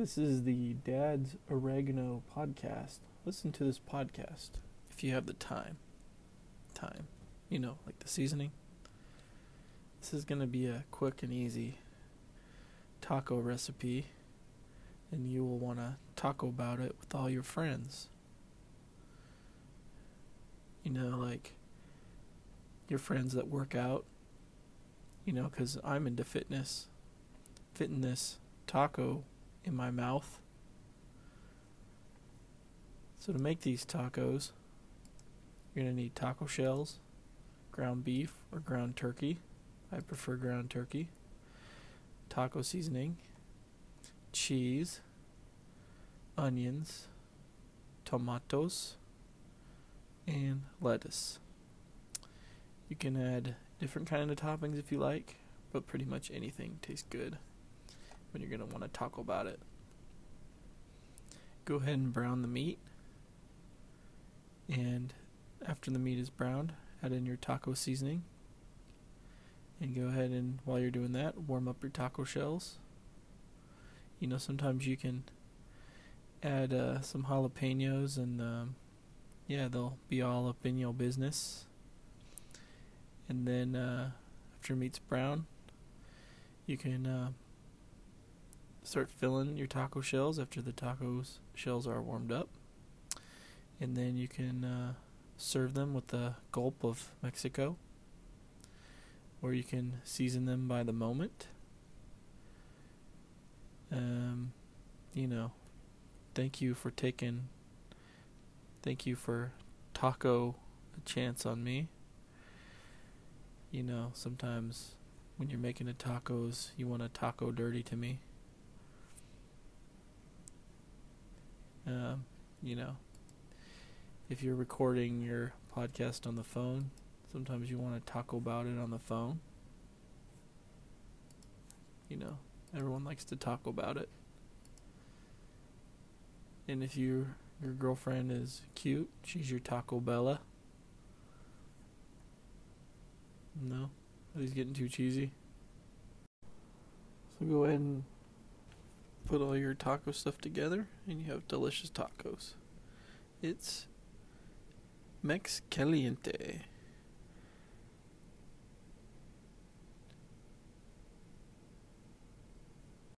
This is the Dad's Oregano podcast. Listen to this podcast if you have the time. Thyme. You know, like the seasoning. This is going to be a quick and easy taco recipe, and you will want to talk about it with all your friends. You know, like your friends that work out, you know, because I'm into fitness. Fitness taco in my mouth. So to make these tacos, you're going to need taco shells, ground beef or ground turkey. I prefer ground turkey. Taco seasoning, cheese, onions, tomatoes, and lettuce. You can add different kind of toppings if you like, but pretty much anything tastes good when you're going to want to talk about it. Go ahead and brown the meat. And after the meat is browned, add in your taco seasoning. And go ahead and, while you're doing that, warm up your taco shells. You know, sometimes you can add uh, some jalapenos, and um, yeah, they'll be all up in your business. And then, uh, after meat's brown, you can uh, start filling your taco shells after the tacos shells are warmed up. And then you can uh, serve them with a gulp of Mexico, or you can season them by the moment. Um, you know, thank you for taking, thank you for taco a chance on me. You know, sometimes when you're making the tacos, you want a taco dirty to me. Um, you know, if you're recording your podcast on the phone, sometimes you want to talk about it on the phone. You know, everyone likes to talk about it. And if you your girlfriend is cute, she's your Taco Bella. No? he's getting too cheesy? So go ahead and put all your taco stuff together and you have delicious tacos. It's Mex Caliente.